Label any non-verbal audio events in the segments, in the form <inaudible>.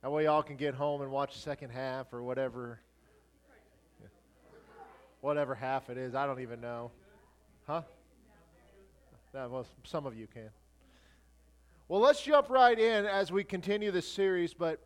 That way y'all can get home and watch the second half or whatever. Whatever half it is, I don't even know. Huh? Yeah, well, some of you can. Well, let's jump right in as we continue this series, but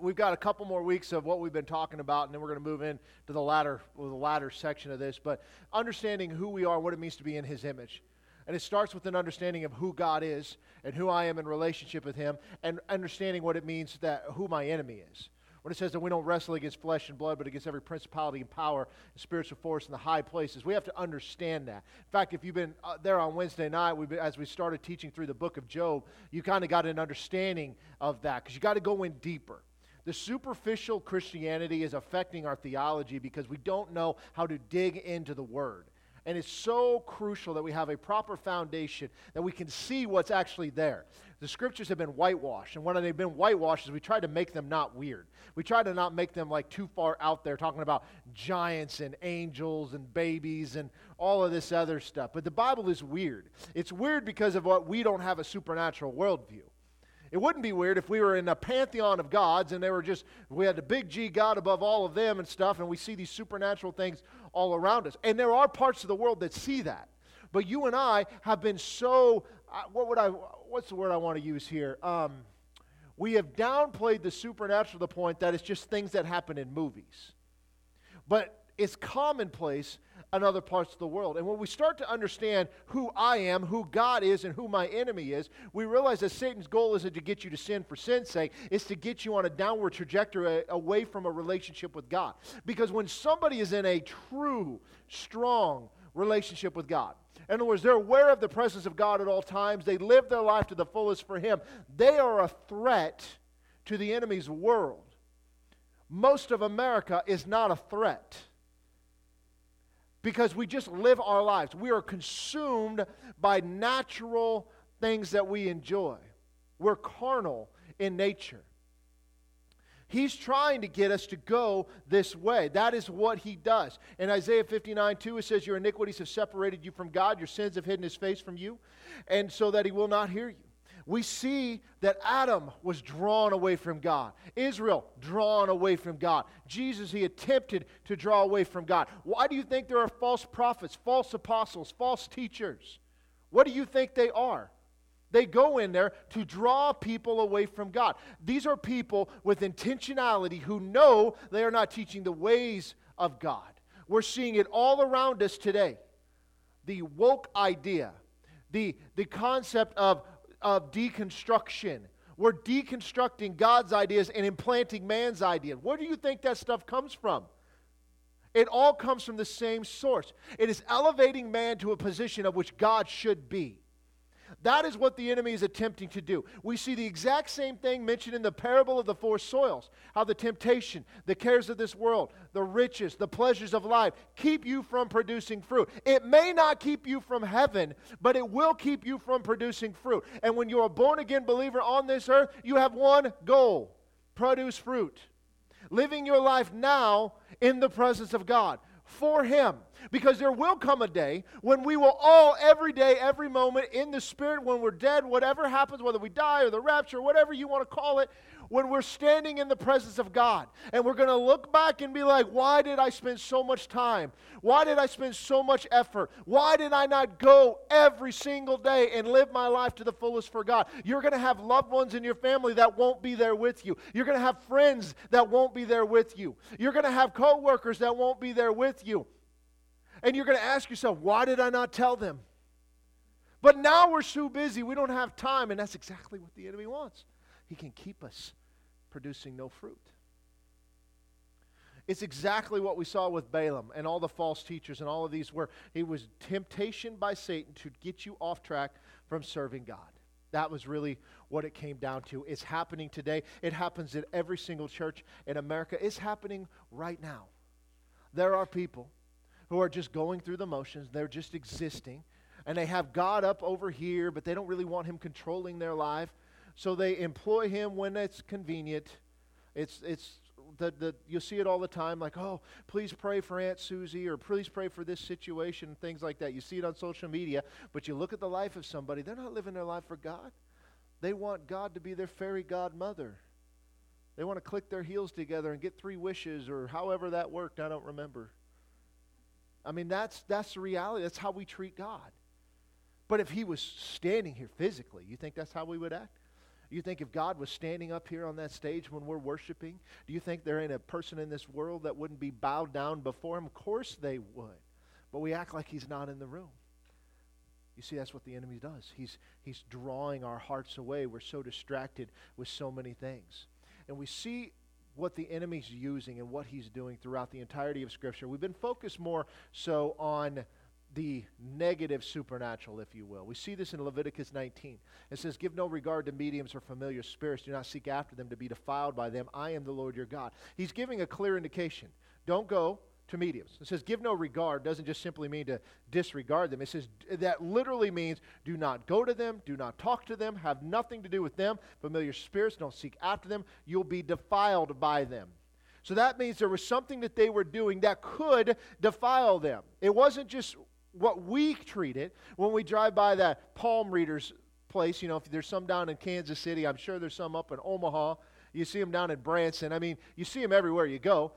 we've got a couple more weeks of what we've been talking about, and then we're going to move in to the latter, well, the latter section of this. But understanding who we are, what it means to be in His image. And it starts with an understanding of who God is and who I am in relationship with Him, and understanding what it means that who my enemy is. When it says that we don't wrestle against flesh and blood, but against every principality and power and spiritual force in the high places, we have to understand that. In fact, if you've been uh, there on Wednesday night, been, as we started teaching through the book of Job, you kind of got an understanding of that because you got to go in deeper. The superficial Christianity is affecting our theology because we don't know how to dig into the Word. And it's so crucial that we have a proper foundation that we can see what's actually there. The scriptures have been whitewashed, and when they've been whitewashed, is we try to make them not weird. We try to not make them like too far out there, talking about giants and angels and babies and all of this other stuff. But the Bible is weird. It's weird because of what we don't have a supernatural worldview. It wouldn't be weird if we were in a pantheon of gods and they were just, we had the big G God above all of them and stuff, and we see these supernatural things all around us. And there are parts of the world that see that. But you and I have been so, uh, what would I, what's the word I want to use here? Um, we have downplayed the supernatural to the point that it's just things that happen in movies. But it's commonplace in other parts of the world. And when we start to understand who I am, who God is, and who my enemy is, we realize that Satan's goal isn't to get you to sin for sin's sake, it's to get you on a downward trajectory uh, away from a relationship with God. Because when somebody is in a true, strong relationship with God, in other words, they're aware of the presence of God at all times, they live their life to the fullest for Him, they are a threat to the enemy's world. Most of America is not a threat because we just live our lives. We are consumed by natural things that we enjoy. We're carnal in nature. He's trying to get us to go this way. That is what he does. In Isaiah 59 2, it says, Your iniquities have separated you from God, your sins have hidden his face from you, and so that he will not hear you we see that Adam was drawn away from God, Israel drawn away from God. Jesus, he attempted to draw away from God. Why do you think there are false prophets, false apostles, false teachers? What do you think they are? They go in there to draw people away from God. These are people with intentionality who know they are not teaching the ways of God. We're seeing it all around us today. The woke idea, the, the concept of of deconstruction. We're deconstructing God's ideas and implanting man's ideas. Where do you think that stuff comes from? It all comes from the same source. It is elevating man to a position of which God should be. That is what the enemy is attempting to do. We see the exact same thing mentioned in the parable of the four soils how the temptation, the cares of this world, the riches, the pleasures of life keep you from producing fruit. It may not keep you from heaven, but it will keep you from producing fruit. And when you're a born again believer on this earth, you have one goal produce fruit. Living your life now in the presence of God for Him. Because there will come a day when we will all, every day, every moment, in the Spirit, when we're dead, whatever happens, whether we die or the rapture, whatever you want to call it, when we're standing in the presence of God and we're going to look back and be like, why did I spend so much time? Why did I spend so much effort? Why did I not go every single day and live my life to the fullest for God? You're going to have loved ones in your family that won't be there with you. You're going to have friends that won't be there with you. You're going to have coworkers that won't be there with you. And you're going to ask yourself, why did I not tell them? But now we're so busy, we don't have time, and that's exactly what the enemy wants. He can keep us producing no fruit. It's exactly what we saw with Balaam and all the false teachers and all of these, where it was temptation by Satan to get you off track from serving God. That was really what it came down to. It's happening today. It happens in every single church in America. It's happening right now. There are people who are just going through the motions, they're just existing, and they have God up over here, but they don't really want Him controlling their life. So they employ him when it's convenient. It's, it's the, the, you'll see it all the time, like, oh, please pray for Aunt Susie, or please pray for this situation, things like that. You see it on social media, but you look at the life of somebody, they're not living their life for God. They want God to be their fairy godmother. They want to click their heels together and get three wishes or however that worked. I don't remember. I mean, that's, that's the reality. That's how we treat God. But if he was standing here physically, you think that's how we would act? You think if God was standing up here on that stage when we're worshiping, do you think there ain't a person in this world that wouldn't be bowed down before him? Of course they would. But we act like he's not in the room. You see, that's what the enemy does. He's, he's drawing our hearts away. We're so distracted with so many things. And we see what the enemy's using and what he's doing throughout the entirety of Scripture. We've been focused more so on the negative supernatural, if you will. We see this in Leviticus 19. It says, Give no regard to mediums or familiar spirits. Do not seek after them to be defiled by them. I am the Lord your God. He's giving a clear indication. Don't go to mediums. It says, Give no regard doesn't just simply mean to disregard them. It says, that literally means do not go to them, do not talk to them, have nothing to do with them. Familiar spirits, don't seek after them. You'll be defiled by them. So that means there was something that they were doing that could defile them. It wasn't just what we treat it when we drive by that palm readers place. You know, if there's some down in Kansas City, I'm sure there's some up in Omaha. You see them down in Branson. I mean, you see them everywhere you go.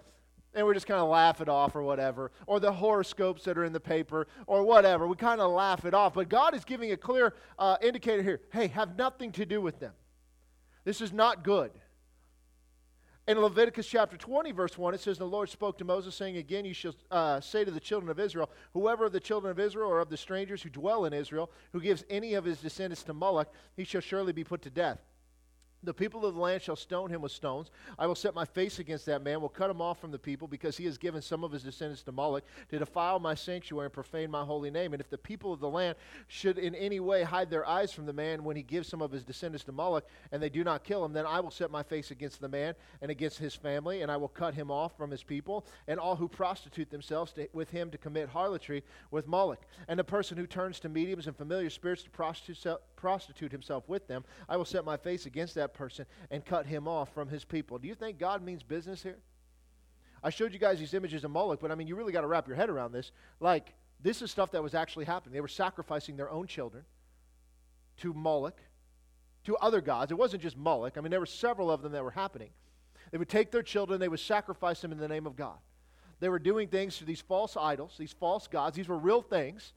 And we just kind of laugh it off or whatever. Or the horoscopes that are in the paper or whatever. We kind of laugh it off. But God is giving a clear uh, indicator here hey, have nothing to do with them. This is not good. In Leviticus chapter 20, verse 1, it says, The Lord spoke to Moses, saying, Again, you shall uh, say to the children of Israel, Whoever of the children of Israel or of the strangers who dwell in Israel, who gives any of his descendants to Moloch, he shall surely be put to death. The people of the land shall stone him with stones. I will set my face against that man, will cut him off from the people, because he has given some of his descendants to Moloch to defile my sanctuary and profane my holy name. And if the people of the land should in any way hide their eyes from the man when he gives some of his descendants to Moloch, and they do not kill him, then I will set my face against the man and against his family, and I will cut him off from his people, and all who prostitute themselves to, with him to commit harlotry with Moloch. And the person who turns to mediums and familiar spirits to prostitute, prostitute himself with them, I will set my face against that person and cut him off from his people. Do you think God means business here? I showed you guys these images of Moloch, but I mean, you really got to wrap your head around this. Like, this is stuff that was actually happening. They were sacrificing their own children to Moloch, to other gods. It wasn't just Moloch. I mean, there were several of them that were happening. They would take their children, they would sacrifice them in the name of God. They were doing things to these false idols, these false gods. These were real things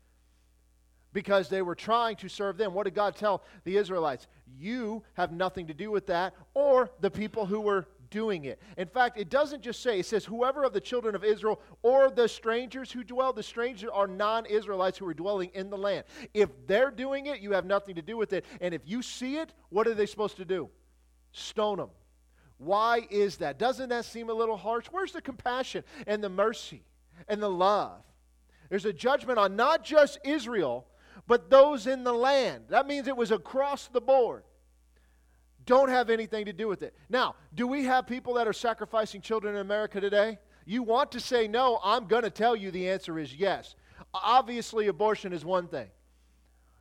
because they were trying to serve them. What did God tell the Israelites? You have nothing to do with that, or the people who were doing it. In fact, it doesn't just say, it says, whoever of the children of Israel or the strangers who dwell, the strangers are non Israelites who are dwelling in the land. If they're doing it, you have nothing to do with it. And if you see it, what are they supposed to do? Stone them. Why is that? Doesn't that seem a little harsh? Where's the compassion and the mercy and the love? There's a judgment on not just Israel, but those in the land. That means it was across the board. Don't have anything to do with it. Now, do we have people that are sacrificing children in America today? You want to say no, I'm going to tell you the answer is yes. Obviously, abortion is one thing.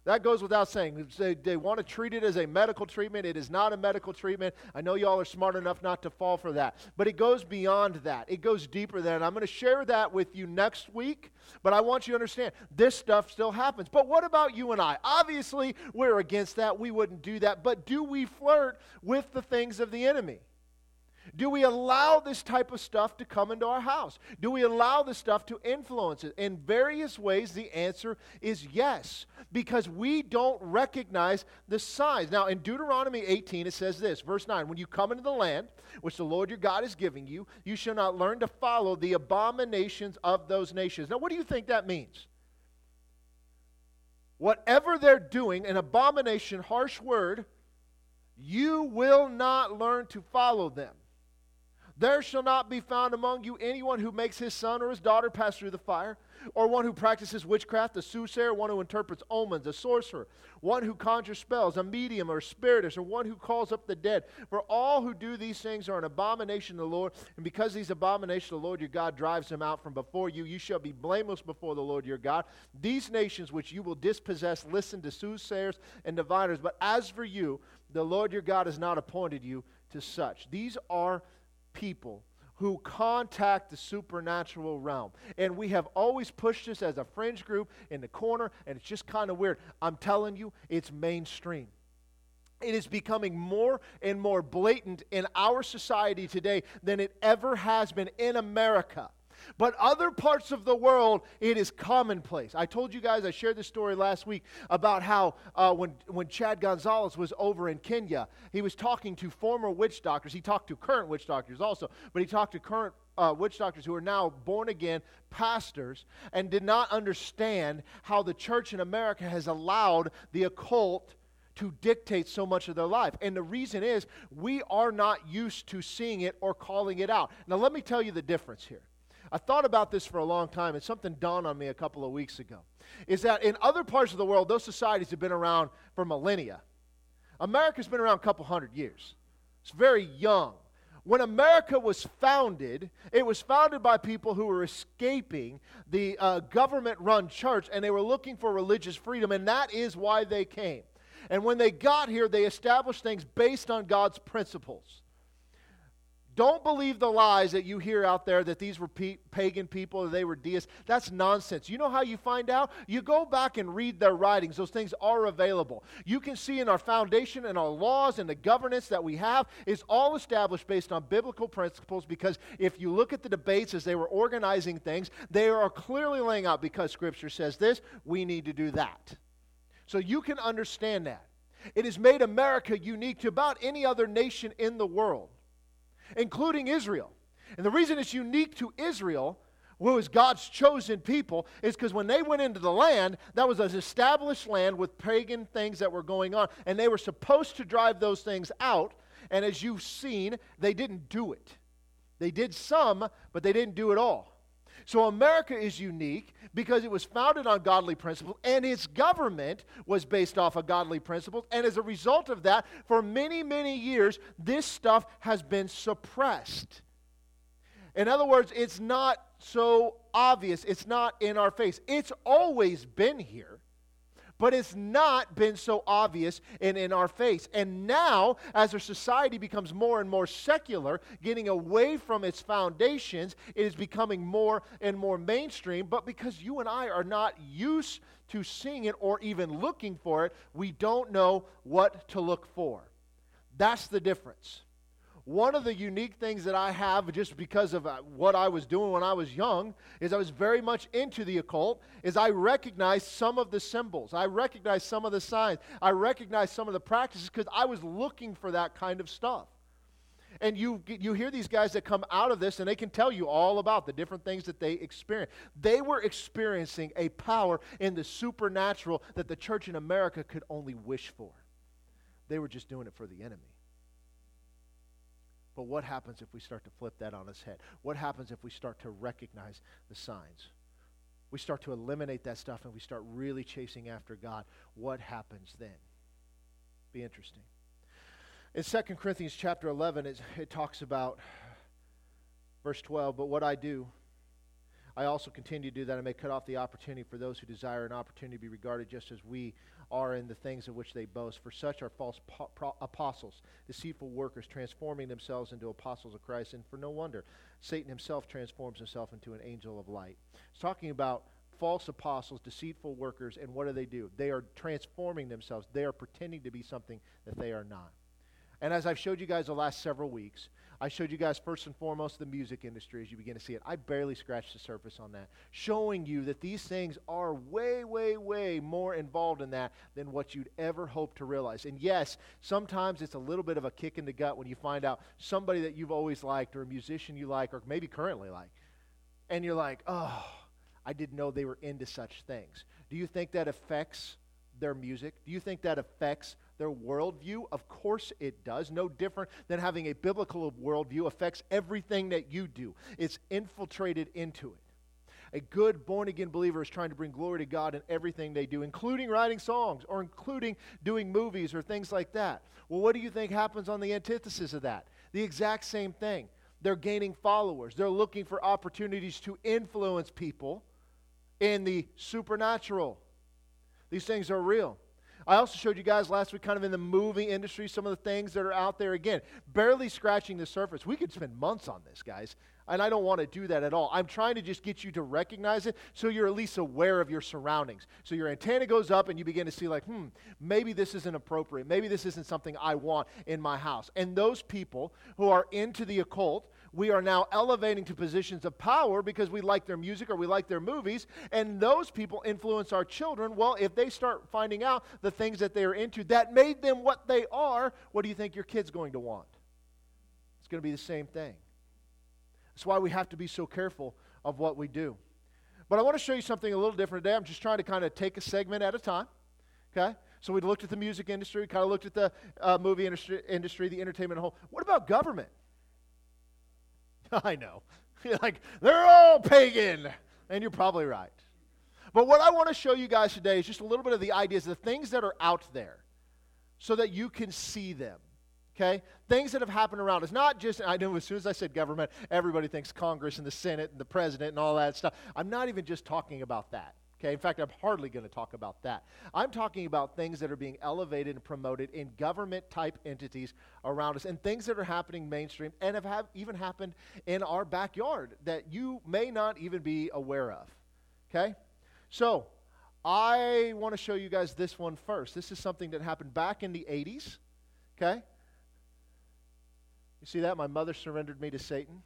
That goes without saying. They, they want to treat it as a medical treatment. It is not a medical treatment. I know y'all are smart enough not to fall for that. But it goes beyond that, it goes deeper than that. I'm going to share that with you next week. But I want you to understand this stuff still happens. But what about you and I? Obviously, we're against that. We wouldn't do that. But do we flirt with the things of the enemy? Do we allow this type of stuff to come into our house? Do we allow this stuff to influence it? In various ways, the answer is yes, because we don't recognize the signs. Now, in Deuteronomy 18, it says this, verse 9 When you come into the land which the Lord your God is giving you, you shall not learn to follow the abominations of those nations. Now, what do you think that means? Whatever they're doing, an abomination, harsh word, you will not learn to follow them. There shall not be found among you anyone who makes his son or his daughter pass through the fire, or one who practices witchcraft, a soothsayer, one who interprets omens, a sorcerer, one who conjures spells, a medium or a spiritist, or one who calls up the dead. For all who do these things are an abomination to the Lord, and because these abominations the Lord your God drives them out from before you, you shall be blameless before the Lord your God. These nations which you will dispossess listen to soothsayers and diviners, but as for you, the Lord your God has not appointed you to such. These are people who contact the supernatural realm. And we have always pushed this as a fringe group in the corner, and it's just kind of weird. I'm telling you, it's mainstream. It is becoming more and more blatant in our society today than it ever has been in America. But other parts of the world, it is commonplace. I told you guys, I shared this story last week about how uh, when, when Chad Gonzales was over in Kenya, he was talking to former witch doctors. He talked to current witch doctors also, but he talked to current uh, witch doctors who are now born again pastors and did not understand how the church in America has allowed the occult to dictate so much of their life. And the reason is we are not used to seeing it or calling it out. Now, let me tell you the difference here. I thought about this for a long time, and something dawned on me a couple of weeks ago. Is that in other parts of the world, those societies have been around for millennia. America's been around a couple hundred years. It's very young. When America was founded, it was founded by people who were escaping the uh, government run church and they were looking for religious freedom, and that is why they came. And when they got here, they established things based on God's principles. Don't believe the lies that you hear out there that these were pe- pagan people or they were deists. That's nonsense. You know how you find out? You go back and read their writings. Those things are available. You can see in our foundation and our laws and the governance that we have is all established based on biblical principles because if you look at the debates as they were organizing things, they are clearly laying out because Scripture says this, we need to do that. So you can understand that. It has made America unique to about any other nation in the world, including Israel. And the reason it's unique to Israel, who is God's chosen people, is because when they went into the land, that was an established land with pagan things that were going on, and they were supposed to drive those things out. And as you've seen, they didn't do it. They did some, but they didn't do it all. So America is unique because it was founded on godly principles and its government was based off of godly principles. And as a result of that, for many, many years, this stuff has been suppressed. In other words, it's not so obvious, it's not in our face. It's always been here but it's not been so obvious and in our face. And now, as our society becomes more and more secular, getting away from its foundations, it is becoming more and more mainstream. But because you and I are not used to seeing it or even looking for it, we don't know what to look for. That's the difference. One of the unique things that I have, just because of uh, what I was doing when I was young, is I was very much into the occult, is I recognized some of the symbols. I recognized some of the signs. I recognized some of the practices because I was looking for that kind of stuff. And you, you hear these guys that come out of this and they can tell you all about the different things that they experience. They were experiencing a power in the supernatural that the church in America could only wish for. They were just doing it for the enemy. But what happens if we start to flip that on its head? What happens if we start to recognize the signs? We start to eliminate that stuff and we start really chasing after God. What happens then? Be interesting. In 2 Corinthians chapter 11, it, it talks about verse 12, but what I do, I also continue to do that I may cut off the opportunity for those who desire an opportunity to be regarded just as we are in the things of which they boast. For such are false po- pro- apostles, deceitful workers, transforming themselves into apostles of Christ. And for no wonder, Satan himself transforms himself into an angel of light. It's talking about false apostles, deceitful workers, and what do they do? They are transforming themselves. They are pretending to be something that they are not. And as I've showed you guys the last several weeks, I showed you guys first and foremost the music industry as you begin to see it. I barely scratched the surface on that, showing you that these things are way, way, way more involved in that than what you'd ever hope to realize. And yes, sometimes it's a little bit of a kick in the gut when you find out somebody that you've always liked or a musician you like or maybe currently like. And you're like, oh, I didn't know they were into such things. Do you think that affects their music? Do you think that affects their worldview? Of course it does. No different than having a biblical worldview affects everything that you do, it's infiltrated into it. A good born again believer is trying to bring glory to God in everything they do, including writing songs or including doing movies or things like that. Well, what do you think happens on the antithesis of that? The exact same thing. They're gaining followers, they're looking for opportunities to influence people in the supernatural. These things are real. I also showed you guys last week, kind of in the movie industry, some of the things that are out there. Again, barely scratching the surface. We could spend months on this, guys. And I don't want to do that at all. I'm trying to just get you to recognize it so you're at least aware of your surroundings. So your antenna goes up and you begin to see, like, hmm, maybe this isn't appropriate. Maybe this isn't something I want in my house. And those people who are into the occult, we are now elevating to positions of power because we like their music or we like their movies. And those people influence our children. Well, if they start finding out the things that they are into that made them what they are, what do you think your kid's going to want? It's going to be the same thing. That's why we have to be so careful of what we do. But I want to show you something a little different today. I'm just trying to kind of take a segment at a time. Okay? So we looked at the music industry, kind of looked at the uh, movie industry, industry, the entertainment whole. What about government? <laughs> I know. <laughs> You're like, they're all pagan. And you're probably right. But what I want to show you guys today is just a little bit of the ideas, the things that are out there, so that you can see them okay? Things that have happened around us. Not just, I know as soon as I said government, everybody thinks Congress and the Senate and the president and all that stuff. I'm not even just talking about that. Okay, in fact, I'm hardly going to talk about that. I'm talking about things that are being elevated and promoted in government type entities around us and things that are happening mainstream and have, have even happened in our backyard that you may not even be aware of. Okay? So, I want to show you guys this one first. This is something that happened back in the 80s. Okay? You see that? My mother surrendered me to Satan.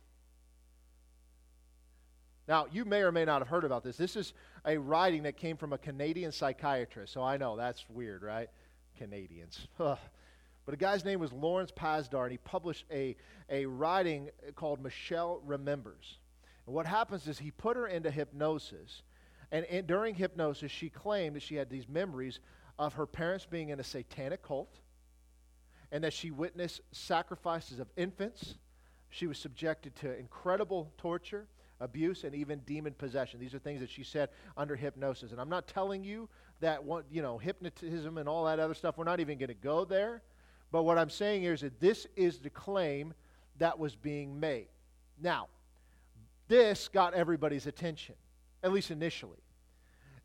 Now, you may or may not have heard about this. This is a writing that came from a Canadian psychiatrist. So I know that's weird, right? Canadians. <laughs> Ugh. But a guy's name was Lawrence Pazder, and he published a, a writing called Michelle Remembers. And what happens is he put her into hypnosis. And in, during hypnosis, she claimed that she had these memories of her parents being in a satanic cult and that she witnessed sacrifices of infants. She was subjected to incredible torture, abuse, and even demon possession. These are things that she said under hypnosis. And I'm not telling you that, you know, hypnotism and all that other stuff, we're not even going to go there. But what I'm saying here is that this is the claim that was being made. Now, this got everybody's attention, at least initially.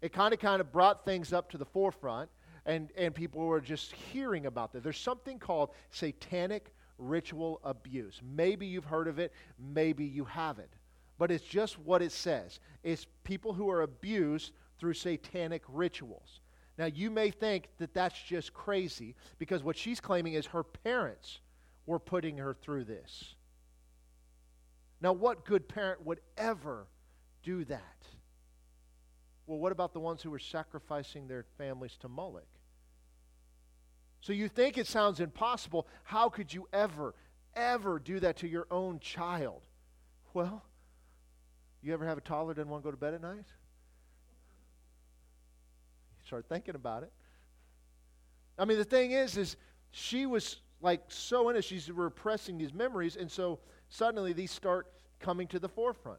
It kind of kind of brought things up to the forefront and, and people were just hearing about that. There's something called satanic ritual abuse. Maybe you've heard of it, maybe you haven't. But it's just what it says it's people who are abused through satanic rituals. Now, you may think that that's just crazy because what she's claiming is her parents were putting her through this. Now, what good parent would ever do that? Well, what about the ones who were sacrificing their families to Moloch? So you think it sounds impossible. How could you ever, ever do that to your own child? Well, you ever have a toddler doesn't want to go to bed at night? You start thinking about it. I mean, the thing is, is she was like so in it, she's repressing these memories, and so suddenly these start coming to the forefront.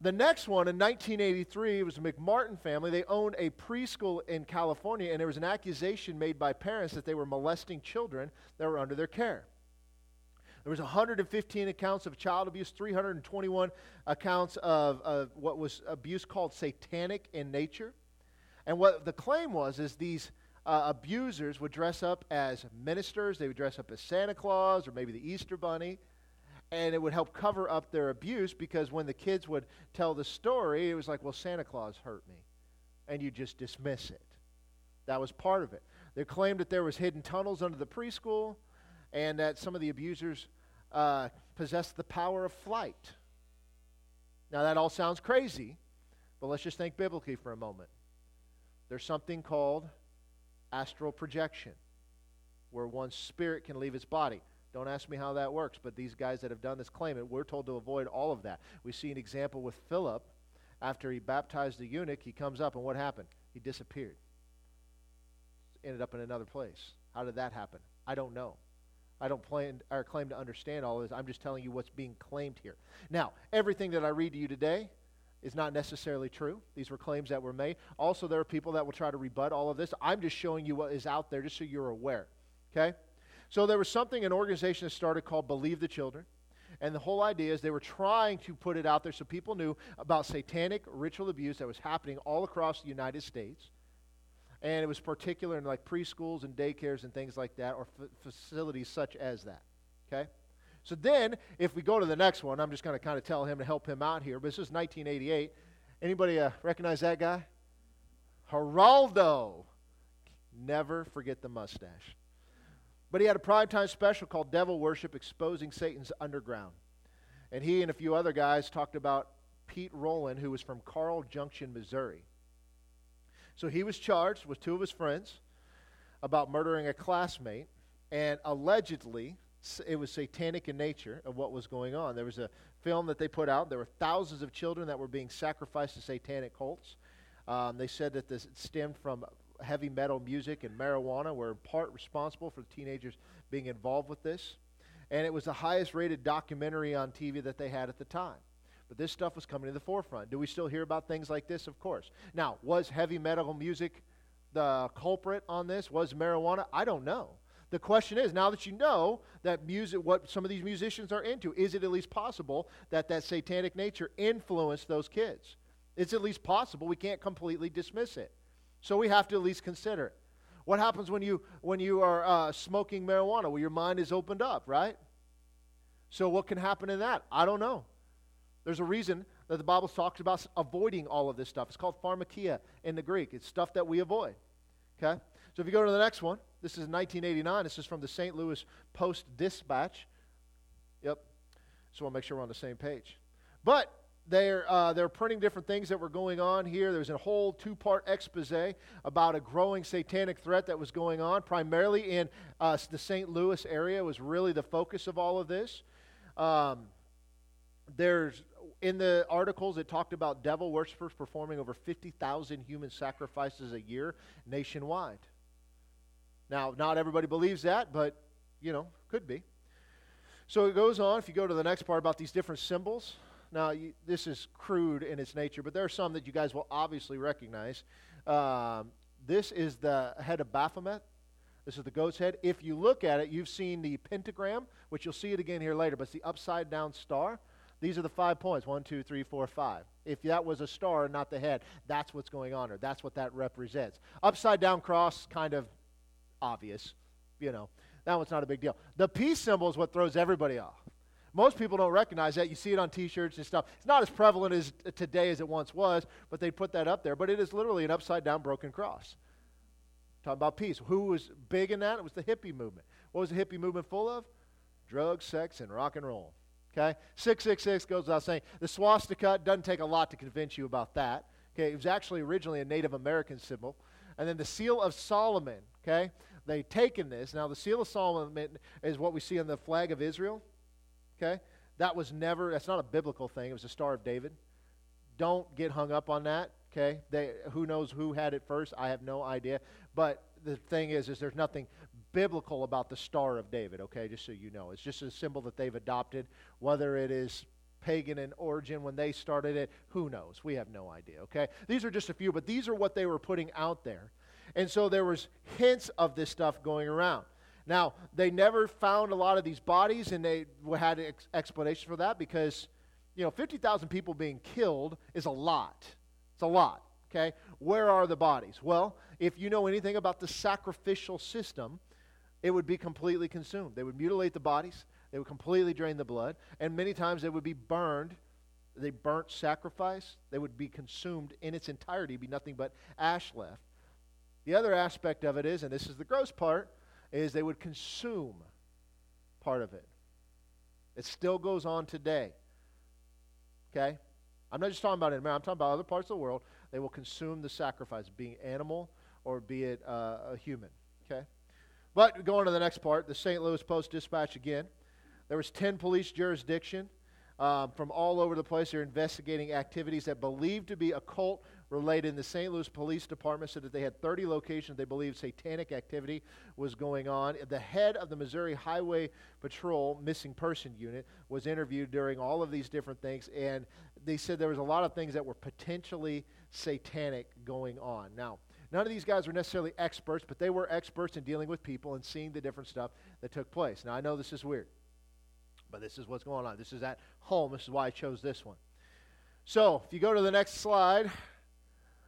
The next one in 1983 it was the McMartin family. They owned a preschool in California, and there was an accusation made by parents that they were molesting children that were under their care. There was 115 accounts of child abuse, 321 accounts of, of what was abuse called satanic in nature. And what the claim was is these uh, abusers would dress up as ministers. They would dress up as Santa Claus or maybe the Easter Bunny and it would help cover up their abuse because when the kids would tell the story, it was like, well, Santa Claus hurt me. And you just dismiss it. That was part of it. They claimed that there was hidden tunnels under the preschool and that some of the abusers uh, possessed the power of flight. Now, that all sounds crazy, but let's just think biblically for a moment. There's something called astral projection, where one's spirit can leave its body. Don't ask me how that works, but these guys that have done this claim it, we're told to avoid all of that. We see an example with Philip. After he baptized the eunuch, he comes up, and what happened? He disappeared. Ended up in another place. How did that happen? I don't know. I don't plan or claim to understand all of this. I'm just telling you what's being claimed here. Now, everything that I read to you today is not necessarily true. These were claims that were made. Also, there are people that will try to rebut all of this. I'm just showing you what is out there just so you're aware. Okay? So there was something, an organization that started called Believe the Children. And the whole idea is they were trying to put it out there so people knew about satanic ritual abuse that was happening all across the United States. And it was particular in like preschools and daycares and things like that, or f- facilities such as that. Okay? So then, if we go to the next one, I'm just going to kind of tell him to help him out here. But this is 1988. Anybody uh, recognize that guy? Geraldo. Never forget the mustache. But he had a primetime special called Devil Worship Exposing Satan's Underground. And he and a few other guys talked about Pete Roland, who was from Carl Junction, Missouri. So he was charged with two of his friends about murdering a classmate, and allegedly it was satanic in nature of what was going on. There was a film that they put out. There were thousands of children that were being sacrificed to satanic cults. Um, they said that this stemmed from heavy metal music and marijuana were in part responsible for the teenagers being involved with this. And it was the highest rated documentary on TV that they had at the time. But this stuff was coming to the forefront. Do we still hear about things like this? Of course. Now, was heavy metal music the culprit on this? Was marijuana? I don't know. The question is, now that you know that music, what some of these musicians are into, is it at least possible that that satanic nature influenced those kids? It's at least possible. We can't completely dismiss it. So we have to at least consider it. What happens when you, when you are uh, smoking marijuana? Well, your mind is opened up, right? So what can happen in that? I don't know. There's a reason that the Bible talks about avoiding all of this stuff. It's called pharmakia in the Greek. It's stuff that we avoid. Okay? So if you go to the next one, this is 1989. This is from the St. Louis Post Dispatch. Yep. So I'll make sure we're on the same page. But they're, uh, they're printing different things that were going on here. There's a whole two part expose about a growing satanic threat that was going on, primarily in uh, the St. Louis area, was really the focus of all of this. Um, there's in the articles it talked about devil worshippers performing over 50,000 human sacrifices a year nationwide. Now, not everybody believes that, but you know, could be. So it goes on. If you go to the next part about these different symbols, now you, this is crude in its nature, but there are some that you guys will obviously recognize. Um, this is the head of Baphomet. This is the goat's head. If you look at it, you've seen the pentagram, which you'll see it again here later, but it's the upside down star. These are the five points one, two, three, four, five. If that was a star, and not the head, that's what's going on or That's what that represents. Upside down cross, kind of obvious. You know, that one's not a big deal. The peace symbol is what throws everybody off. Most people don't recognize that. You see it on t shirts and stuff. It's not as prevalent as today as it once was, but they put that up there. But it is literally an upside down broken cross. Talking about peace. Who was big in that? It was the hippie movement. What was the hippie movement full of? Drugs, sex, and rock and roll. Okay? 666 goes without saying. The swastika doesn't take a lot to convince you about that. Okay? It was actually originally a Native American symbol. And then the seal of Solomon. Okay? They've taken this. Now, the seal of Solomon is what we see on the flag of Israel. Okay? That was never, that's not a biblical thing. It was a Star of David. Don't get hung up on that. Okay? They, who knows who had it first? I have no idea. But the thing is, is there's nothing biblical about the Star of David, okay, just so you know. It's just a symbol that they've adopted. Whether it is pagan in origin when they started it, who knows? We have no idea, okay? These are just a few, but these are what they were putting out there. And so there was hints of this stuff going around. Now, they never found a lot of these bodies, and they had ex- explanation for that because, you know, 50,000 people being killed is a lot. It's a lot, okay? Where are the bodies? Well, if you know anything about the sacrificial system, it would be completely consumed. They would mutilate the bodies, they would completely drain the blood, and many times they would be burned. They burnt sacrifice, they would be consumed in its entirety, be nothing but ash left. The other aspect of it is, and this is the gross part, is they would consume part of it. It still goes on today. Okay? I'm not just talking about it in America, I'm talking about other parts of the world. They will consume the sacrifice, being animal or be it uh, a human. Okay? But going to the next part, the St. Louis Post Dispatch again. There was 10 police jurisdiction um, from all over the place. They're investigating activities that believed to be occult related. In the St. Louis Police Department said that they had 30 locations they believed satanic activity was going on. The head of the Missouri Highway Patrol Missing Person Unit was interviewed during all of these different things, and they said there was a lot of things that were potentially satanic going on. Now, None of these guys were necessarily experts, but they were experts in dealing with people and seeing the different stuff that took place. Now, I know this is weird, but this is what's going on. This is at home. This is why I chose this one. So, if you go to the next slide,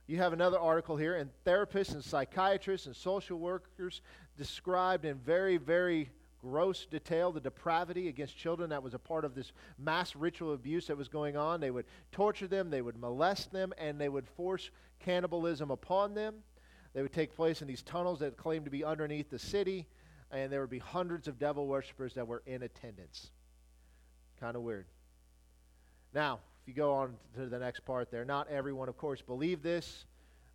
you have another article here, and therapists and psychiatrists and social workers described in very, very gross detail the depravity against children that was a part of this mass ritual abuse that was going on. They would torture them, they would molest them, and they would force cannibalism upon them. They would take place in these tunnels that claimed to be underneath the city, and there would be hundreds of devil worshippers that were in attendance. Kind of weird. Now, if you go on to the next part there, not everyone, of course, believed this.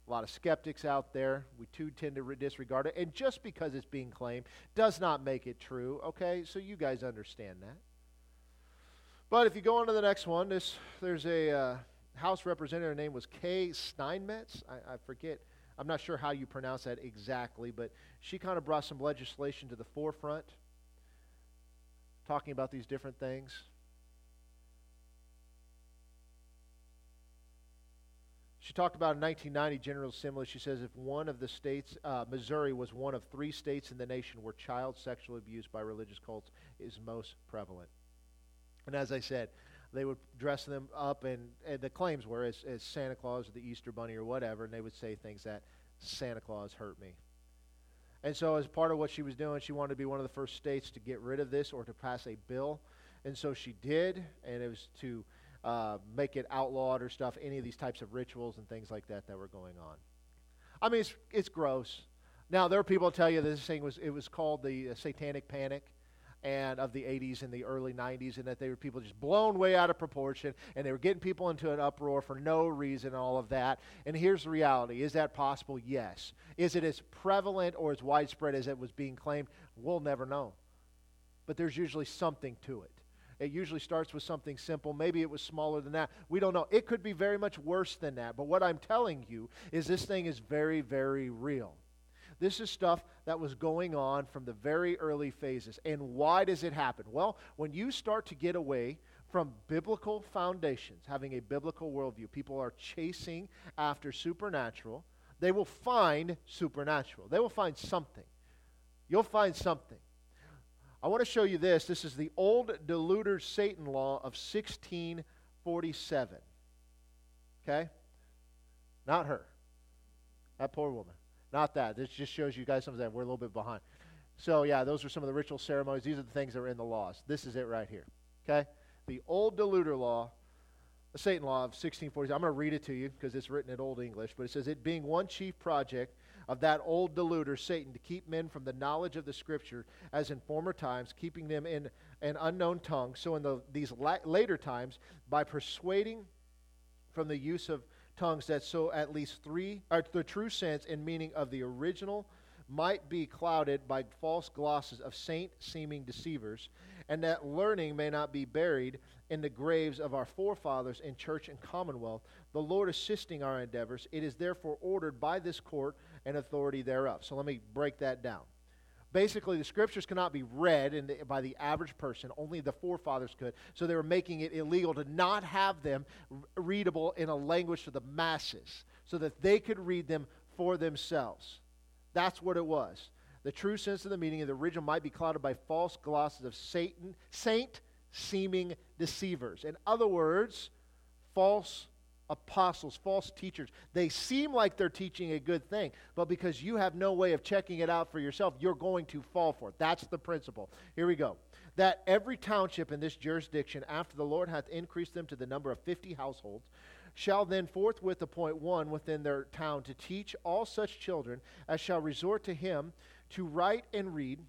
A lot of skeptics out there. We too tend to disregard it. And just because it's being claimed does not make it true, okay? So you guys understand that. But if you go on to the next one, this, there's a uh, House representative, her name was Kaye Steinmetz. I, I forget, I'm not sure how you pronounce that exactly, but she kind of brought some legislation to the forefront talking about these different things. She talked about in 1990 General Assembly. She says if one of the states, uh, Missouri, was one of three states in the nation where child sexual abuse by religious cults is most prevalent. And as I said, they would dress them up, and, and the claims were as, as Santa Claus or the Easter Bunny or whatever, and they would say things that Santa Claus hurt me. And so, as part of what she was doing, she wanted to be one of the first states to get rid of this or to pass a bill. And so she did, and it was to uh, make it outlawed or stuff, any of these types of rituals and things like that that were going on. I mean, it's, it's gross. Now, there are people tell you this thing was, it was called the uh, satanic panic and of the 80s and the early 90s, and that they were people just blown way out of proportion, and they were getting people into an uproar for no reason, all of that. And here's the reality: is that possible? Yes. Is it as prevalent or as widespread as it was being claimed? We'll never know. But there's usually something to it. It usually starts with something simple. Maybe it was smaller than that. We don't know. It could be very much worse than that. But what I'm telling you is this thing is very, very real. This is stuff that was going on from the very early phases. And why does it happen? Well, when you start to get away from biblical foundations, having a biblical worldview, people are chasing after supernatural. They will find supernatural, they will find something. You'll find something. I want to show you this. This is the old deluder Satan law of 1647. Okay? Not her. That poor woman. Not that. This just shows you guys something that we're a little bit behind. So, yeah, those are some of the ritual ceremonies. These are the things that are in the laws. This is it right here. Okay? The old deluder law, the Satan law of 1640. I'm going to read it to you because it's written in Old English, but it says, It being one chief project of that old deluder, Satan, to keep men from the knowledge of the Scripture, as in former times, keeping them in an unknown tongue. So in the, these la- later times, by persuading from the use of tongues that so at least three, or the true sense and meaning of the original might be clouded by false glosses of saint seeming deceivers, and that learning may not be buried in the graves of our forefathers in church and commonwealth, the Lord assisting our endeavors, it is therefore ordered by this court and authority thereof. So let me break that down. Basically, the scriptures cannot be read the, by the average person. Only the forefathers could. So they were making it illegal to not have them readable in a language to the masses so that they could read them for themselves. That's what it was. The true sense of the meaning of the original might be clouded by false glosses of Satan, saint seeming deceivers. In other words, false apostles, false teachers. They seem like they're teaching a good thing, but because you have no way of checking it out for yourself, you're going to fall for it. That's the principle. Here we go. That every township in this jurisdiction, after the Lord hath increased them to the number of fifty households, shall then forthwith appoint one within their town to teach all such children as shall resort to him to write and read,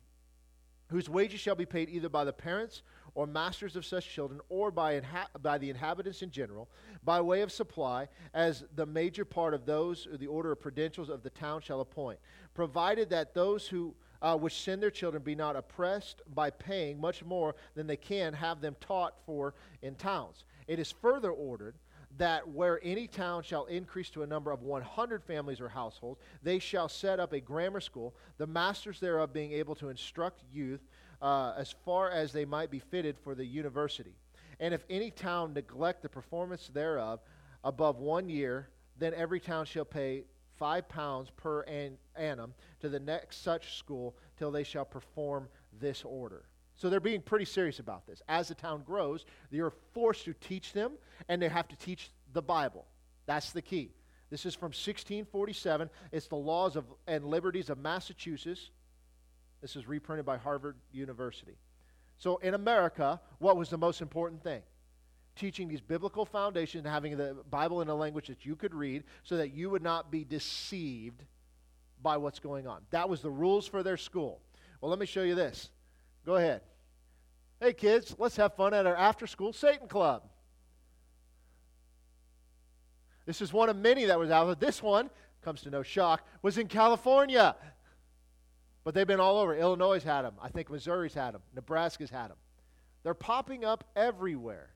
whose wages shall be paid either by the parents or masters of such children, or by, inha- by the inhabitants in general, by way of supply, as the major part of those, the order of prudentials of the town shall appoint, provided that those who uh, which send their children be not oppressed by paying much more than they can have them taught for in towns. It is further ordered that where any town shall increase to a number of 100 families or households, they shall set up a grammar school, the masters thereof being able to instruct youth uh, as far as they might be fitted for the university. And if any town neglect the performance thereof above one year, then every town shall pay five pounds per an- annum to the next such school till they shall perform this order. So they're being pretty serious about this. As the town grows, are forced to teach them, and they have to teach the Bible. That's the key. This is from 1647. It's the laws of, and liberties of Massachusetts. This is reprinted by Harvard University. So in America, what was the most important thing? Teaching these biblical foundations and having the Bible in a language that you could read so that you would not be deceived by what's going on. That was the rules for their school. Well, let me show you this. Go ahead. Hey, kids, let's have fun at our after school Satan Club. This is one of many that was out there. This one, comes to no shock, was in California. But they've been all over. Illinois had them. I think Missouri's had them. Nebraska's had them. They're popping up everywhere.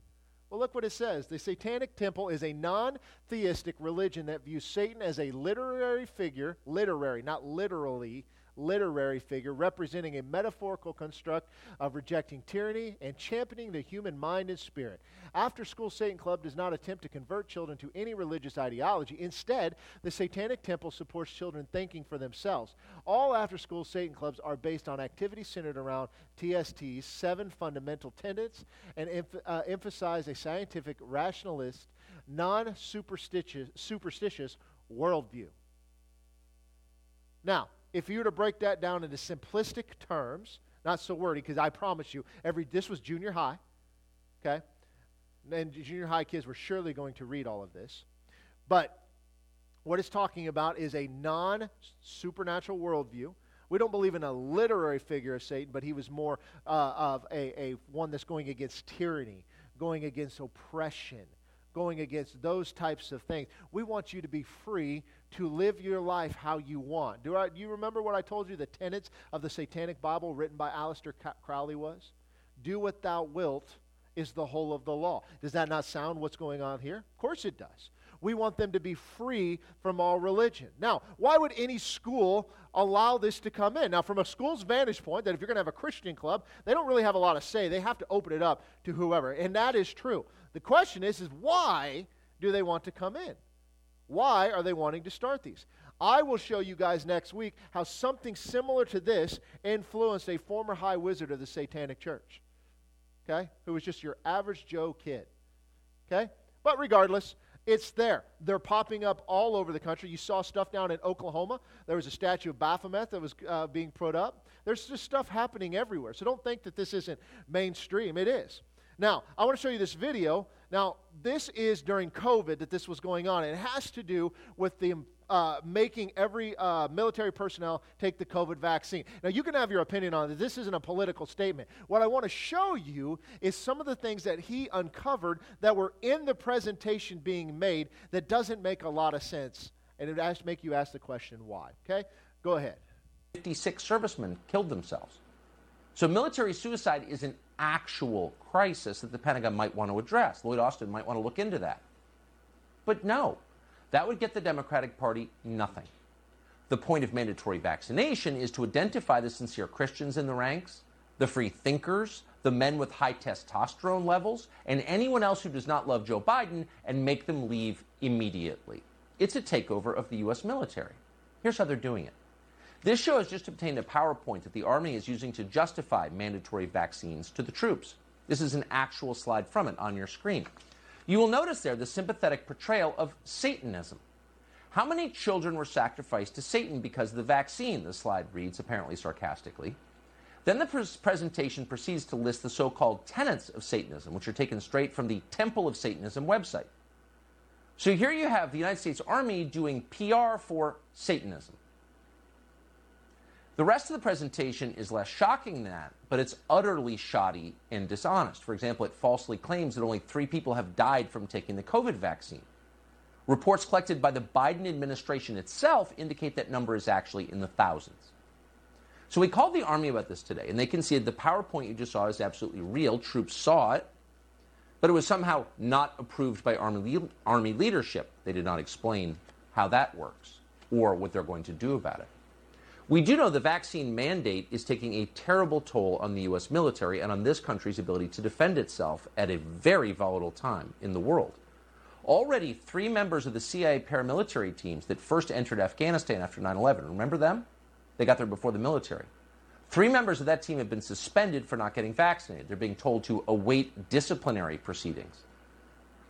Well, look what it says. The Satanic Temple is a non theistic religion that views Satan as a literary figure, literary, not literally, literary figure representing a metaphorical construct of rejecting tyranny and championing the human mind and spirit. After School Satan Club does not attempt to convert children to any religious ideology. Instead, the Satanic Temple supports children thinking for themselves. All after school Satan clubs are based on activities centered around TST's seven fundamental tenets and emph- uh, emphasize a scientific, rationalist, non superstitious worldview. Now, if you were to break that down into simplistic terms, not so wordy, because I promise you, every this was junior high, okay? And junior high kids were surely going to read all of this. But what it's talking about is a non supernatural worldview. We don't believe in a literary figure of Satan, but he was more uh, of a, a one that's going against tyranny, going against oppression, going against those types of things. We want you to be free to live your life how you want. Do, I, do you remember what I told you the tenets of the Satanic Bible written by Aleister Crowley was? Do what thou wilt is the whole of the law. Does that not sound what's going on here? Of course it does. We want them to be free from all religion. Now, why would any school allow this to come in? Now, from a school's vantage point, that if you're going to have a Christian club, they don't really have a lot of say. They have to open it up to whoever. And that is true. The question is, is why do they want to come in? Why are they wanting to start these? I will show you guys next week how something similar to this influenced a former high wizard of the Satanic Church, okay, who was just your average Joe kid, okay? But regardless, it's there. They're popping up all over the country. You saw stuff down in Oklahoma. There was a statue of Baphomet that was uh, being put up. There's just stuff happening everywhere. So don't think that this isn't mainstream. It is. Now, I want to show you this video now, this is during COVID that this was going on. It has to do with the uh, making every uh, military personnel take the COVID vaccine. Now, you can have your opinion on it. This isn't a political statement. What I want to show you is some of the things that he uncovered that were in the presentation being made that doesn't make a lot of sense. And it has make you ask the question why. Okay? Go ahead. 56 servicemen killed themselves. So military suicide is an actual crisis that the Pentagon might want to address. Lloyd Austin might want to look into that. But no, that would get the Democratic Party nothing. The point of mandatory vaccination is to identify the sincere Christians in the ranks, the free thinkers, the men with high testosterone levels, and anyone else who does not love Joe Biden and make them leave immediately. It's a takeover of the U.S. military. Here's how they're doing it. This show has just obtained a PowerPoint that the Army is using to justify mandatory vaccines to the troops. This is an actual slide from it on your screen. You will notice there the sympathetic portrayal of Satanism. How many children were sacrificed to Satan because of the vaccine? The slide reads, apparently sarcastically. Then the pres- presentation proceeds to list the so called tenets of Satanism, which are taken straight from the Temple of Satanism website. So here you have the United States Army doing PR for Satanism. The rest of the presentation is less shocking than that, but it's utterly shoddy and dishonest. For example, it falsely claims that only three people have died from taking the COVID vaccine. Reports collected by the Biden administration itself indicate that number is actually in the thousands. So we called the Army about this today, and they conceded the PowerPoint you just saw is absolutely real. Troops saw it, but it was somehow not approved by Army, Army leadership. They did not explain how that works or what they're going to do about it. We do know the vaccine mandate is taking a terrible toll on the U.S. military and on this country's ability to defend itself at a very volatile time in the world. Already, three members of the CIA paramilitary teams that first entered Afghanistan after 9 11, remember them? They got there before the military. Three members of that team have been suspended for not getting vaccinated. They're being told to await disciplinary proceedings.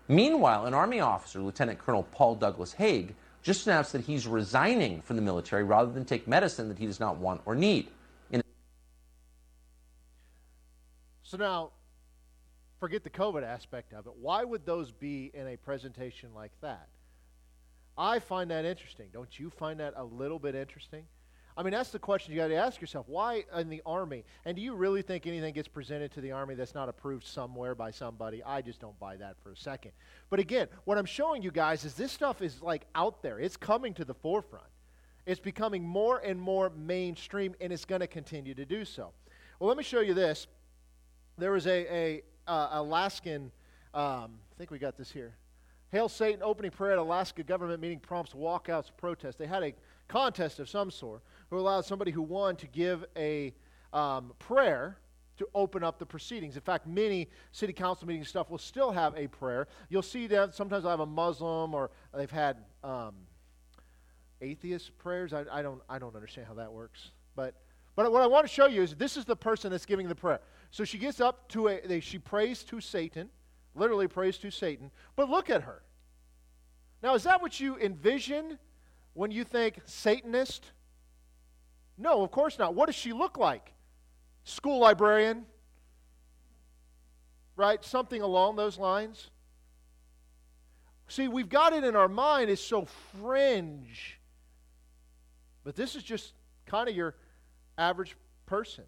Meanwhile, an Army officer, Lieutenant Colonel Paul Douglas Haig, just announced that he's resigning from the military rather than take medicine that he does not want or need. In- so now, forget the COVID aspect of it. Why would those be in a presentation like that? I find that interesting. Don't you find that a little bit interesting? I mean, that's the question you got to ask yourself. Why in the Army? And do you really think anything gets presented to the Army that's not approved somewhere by somebody? I just don't buy that for a second. But again, what I'm showing you guys is this stuff is like out there, it's coming to the forefront. It's becoming more and more mainstream, and it's going to continue to do so. Well, let me show you this. There was a, a uh, Alaskan, um, I think we got this here. Hail Satan opening prayer at Alaska government meeting prompts walkouts protest. They had a contest of some sort who allowed somebody who won to give a um, prayer to open up the proceedings. In fact, many city council meeting stuff will still have a prayer. You'll see that sometimes I have a Muslim or they've had um, atheist prayers. I, I, don't, I don't understand how that works. But, but what I want to show you is this is the person that's giving the prayer. So she gets up to a, they, she prays to Satan, literally prays to Satan. But look at her. Now, is that what you envision when you think Satanist? No, of course not. What does she look like? School librarian? Right? Something along those lines. See, we've got it in our mind, it's so fringe. But this is just kind of your average person.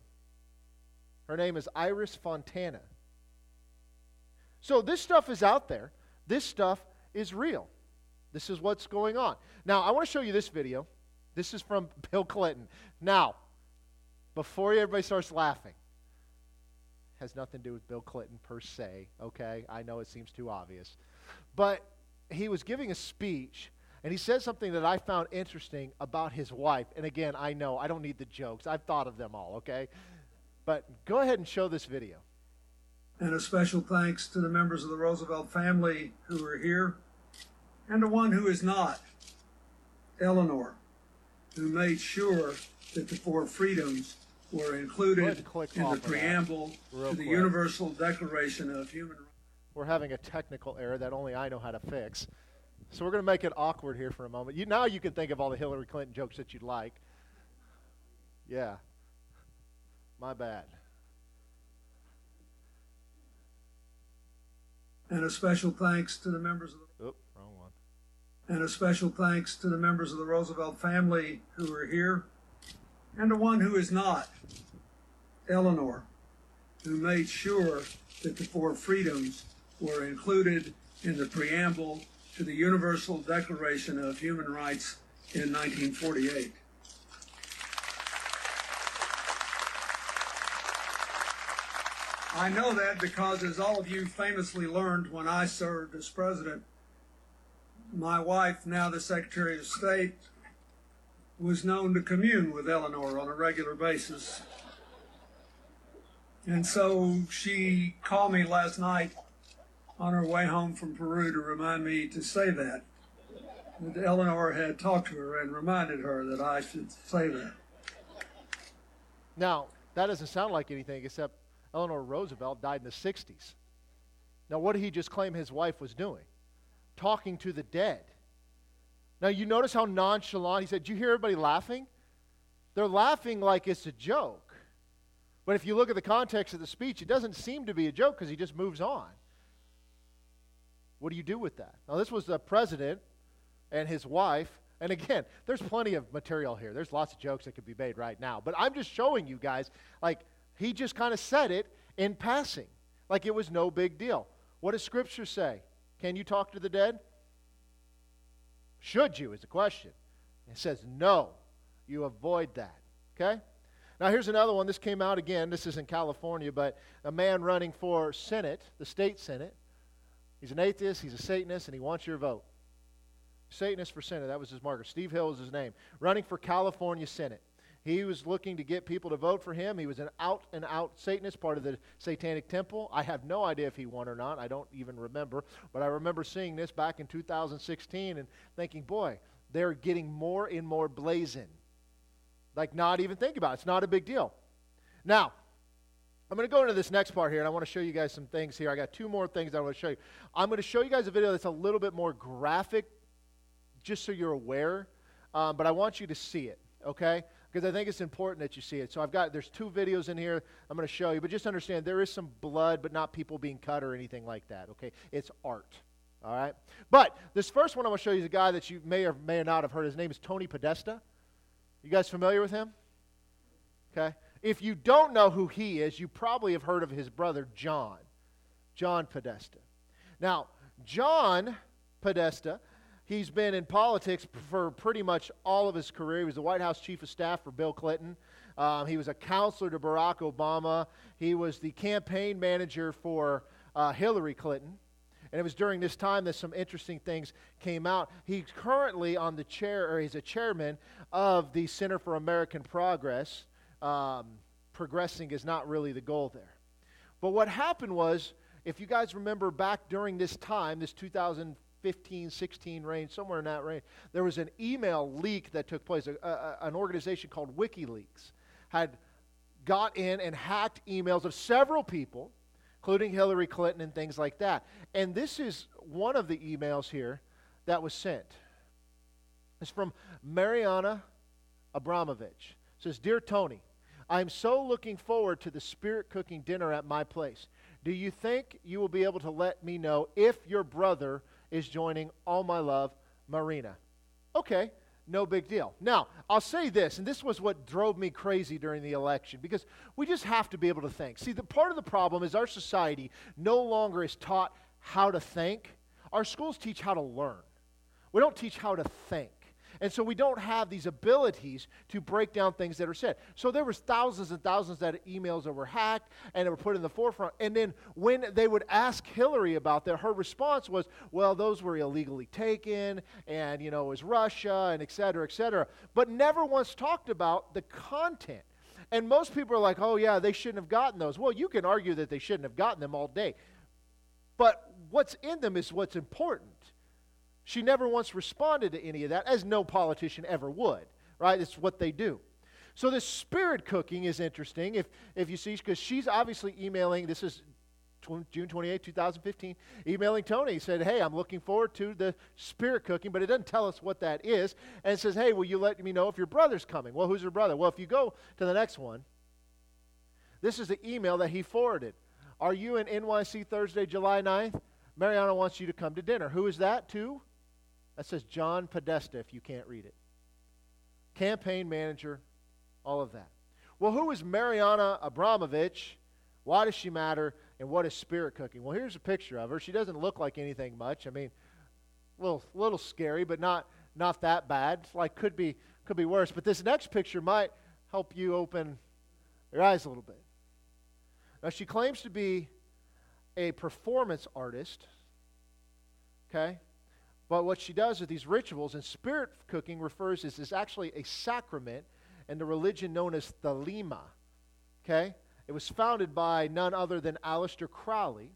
Her name is Iris Fontana. So this stuff is out there. This stuff is real. This is what's going on. Now, I want to show you this video. This is from <laughs> Bill Clinton. Now, before everybody starts laughing, has nothing to do with Bill Clinton per se, okay? I know it seems too obvious. But he was giving a speech and he said something that I found interesting about his wife. And again, I know I don't need the jokes. I've thought of them all, okay? But go ahead and show this video. And a special thanks to the members of the Roosevelt family who are here and to one who is not, Eleanor, who made sure that the four freedoms were included in the preamble to the quick. Universal Declaration of Human Rights. We're having a technical error that only I know how to fix. So we're going to make it awkward here for a moment. You, now you can think of all the Hillary Clinton jokes that you'd like. Yeah. My bad. And a special thanks to the members of the. And a special thanks to the members of the Roosevelt family who are here, and to one who is not, Eleanor, who made sure that the four freedoms were included in the preamble to the Universal Declaration of Human Rights in 1948. I know that because, as all of you famously learned when I served as president, my wife, now the Secretary of State, was known to commune with Eleanor on a regular basis. And so she called me last night on her way home from Peru to remind me to say that. That Eleanor had talked to her and reminded her that I should say that. Now, that doesn't sound like anything except Eleanor Roosevelt died in the 60s. Now, what did he just claim his wife was doing? Talking to the dead. Now, you notice how nonchalant he said, Do you hear everybody laughing? They're laughing like it's a joke. But if you look at the context of the speech, it doesn't seem to be a joke because he just moves on. What do you do with that? Now, this was the president and his wife. And again, <laughs> there's plenty of material here. There's lots of jokes that could be made right now. But I'm just showing you guys, like, he just kind of said it in passing, like it was no big deal. What does Scripture say? Can you talk to the dead? Should you, is the question. It says no. You avoid that. Okay? Now, here's another one. This came out again. This is in California, but a man running for Senate, the state Senate, He's an atheist, he's a Satanist, and he wants your vote. Satanist for Senate, that was his marker. Steve Hill is his name. Running for California Senate. He was looking to get people to vote for him. He was an out and out Satanist, part of the Satanic Temple. I have no idea if he won or not. I don't even remember. But I remember seeing this back in 2016 and thinking, boy, they're getting more and more blazing. Like, not even think about it. It's not a big deal. Now, I'm going to go into this next part here, and I want to show you guys some things here. I got two more things I want to show you. I'm going to show you guys a video that's a little bit more graphic, just so you're aware, um, but I want you to see it, okay? Because I think it's important that you see it. So I've got, there's two videos in here I'm going to show you, but just understand there is some blood, but not people being cut or anything like that, okay? It's art, all right? But this first one I'm going to show you is a guy that you may or may not have heard. His name is Tony Podesta. You guys familiar with him? Okay. If you don't know who he is, you probably have heard of his brother John, John Podesta. Now, John Podesta He's been in politics for pretty much all of his career. He was the White House chief of staff for Bill Clinton. Um, he was a counselor to Barack Obama. He was the campaign manager for uh, Hillary Clinton. And it was during this time that some interesting things came out. He's currently on the chair, or he's a chairman of the Center for American Progress. Um, progressing is not really the goal there. But what happened was, if you guys remember back during this time, this 2000 15, 16 range, somewhere in that range, there was an email leak that took place. A, a, an organization called WikiLeaks had got in and hacked emails of several people, including Hillary Clinton and things like that. And this is one of the emails here that was sent. It's from Mariana Abramovich. It says, Dear Tony, I'm so looking forward to the spirit cooking dinner at my place. Do you think you will be able to let me know if your brother is joining All My Love, Marina. Okay, no big deal. Now, I'll say this, and this was what drove me crazy during the election, because we just have to be able to think. See, the part of the problem is our society no longer is taught how to think. Our schools teach how to learn. We don't teach how to think. And so we don't have these abilities to break down things that are said. So there was thousands and thousands of emails that were hacked and were put in the forefront. And then when they would ask Hillary about that, her response was, well, those were illegally taken and, you know, it was Russia and et cetera, et cetera. But never once talked about the content. And most people are like, oh, yeah, they shouldn't have gotten those. Well, you can argue that they shouldn't have gotten them all day. But what's in them is what's important. She never once responded to any of that, as no politician ever would, right? It's what they do. So this spirit cooking is interesting if, if you see, because she's obviously emailing, this is June 28, 2015, emailing Tony. Said, Hey, I'm looking forward to the spirit cooking, but it doesn't tell us what that is. And says, Hey, will you let me know if your brother's coming? Well, who's your brother? Well, if you go to the next one, this is the email that he forwarded. Are you in NYC Thursday, July 9th? Mariana wants you to come to dinner. Who is that to? That says John Podesta if you can't read it. Campaign manager, all of that. Well, who is Mariana Abramovich? Why does she matter? And what is spirit cooking? Well, here's a picture of her. She doesn't look like anything much. I mean, a little, little scary, but not, not that bad. It's Like could be, could be worse. But this next picture might help you open your eyes a little bit. Now, she claims to be a performance artist. Okay? But what she does with these rituals, and spirit cooking refers is is actually a sacrament in the religion known as Thelema. Okay? It was founded by none other than Aleister Crowley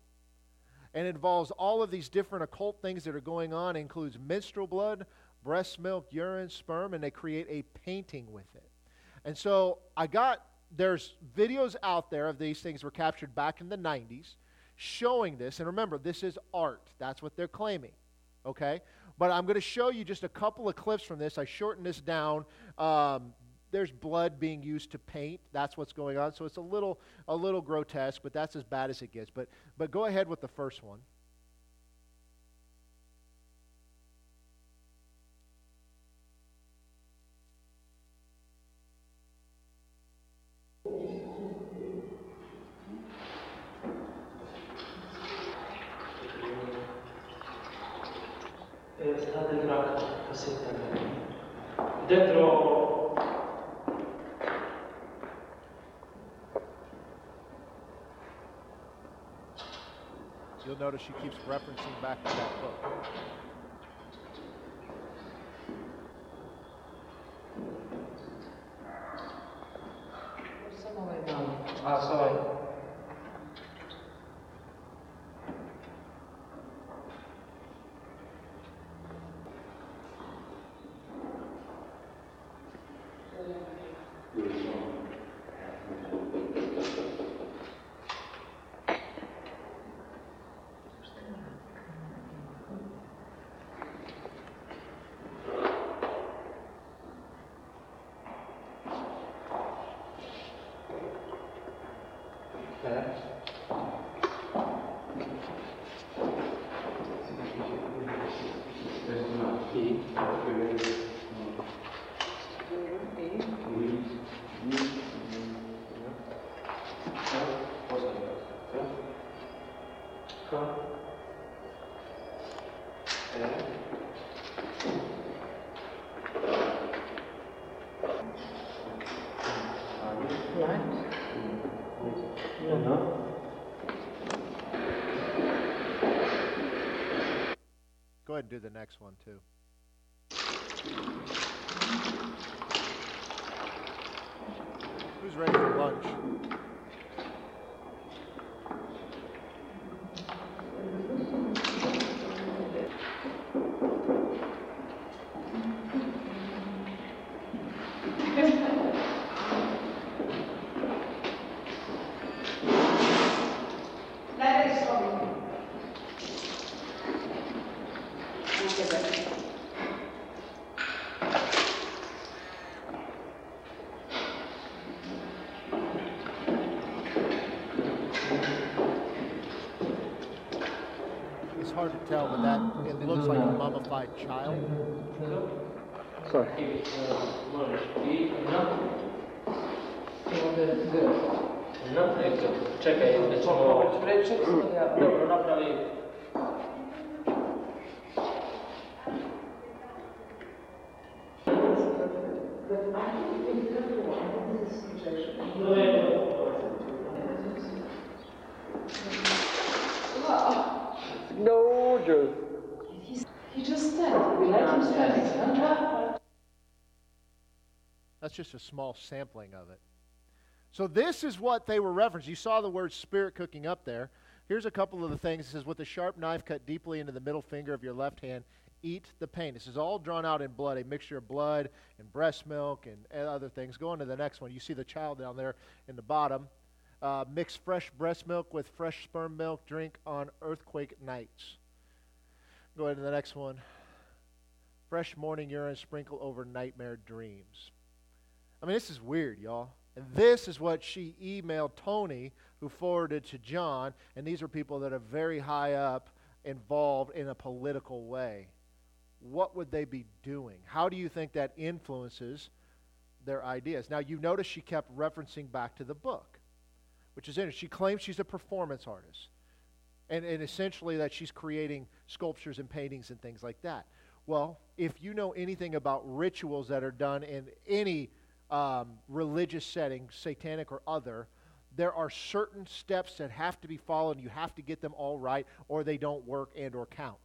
and involves all of these different occult things that are going on. It includes menstrual blood, breast milk, urine, sperm, and they create a painting with it. And so I got, there's videos out there of these things were captured back in the 90s showing this. And remember, this is art. That's what they're claiming okay? But I'm going to show you just a couple of clips from this. I shortened this down. Um, there's blood being used to paint. That's what's going on. So it's a little, a little grotesque, but that's as bad as it gets. But, but go ahead with the first one. dentro You'll notice she keeps referencing back to Go ahead and do the next one too. Ready for lunch? It's hard to tell, but that it looks like a mummified child. Sorry. Czekaj, lecimy. Dobro, naprawię. No, Joe. He just stand. We let him stand. That's just a small sampling of it. So this is what they were referencing. You saw the word spirit cooking up there. Here's a couple of the things. It says, with a sharp knife cut deeply into the middle finger of your left hand, eat the pain. This is all drawn out in blood, a mixture of blood and breast milk and, and other things. Go on to the next one. You see the child down there in the bottom. Uh, mix fresh breast milk with fresh sperm milk. Drink on earthquake nights. Go ahead to the next one. Fresh morning urine sprinkle over nightmare dreams. I mean, this is weird, y'all. And this is what she emailed Tony, who forwarded to John. And these are people that are very high up, involved in a political way. What would they be doing? How do you think that influences their ideas? Now, you notice she kept referencing back to the book, which is interesting. She claims she's a performance artist. And, and essentially that she's creating sculptures and paintings and things like that. Well, if you know anything about rituals that are done in any um, religious setting, satanic or other, there are certain steps that have to be followed you have to get them all right or they don't work and or count.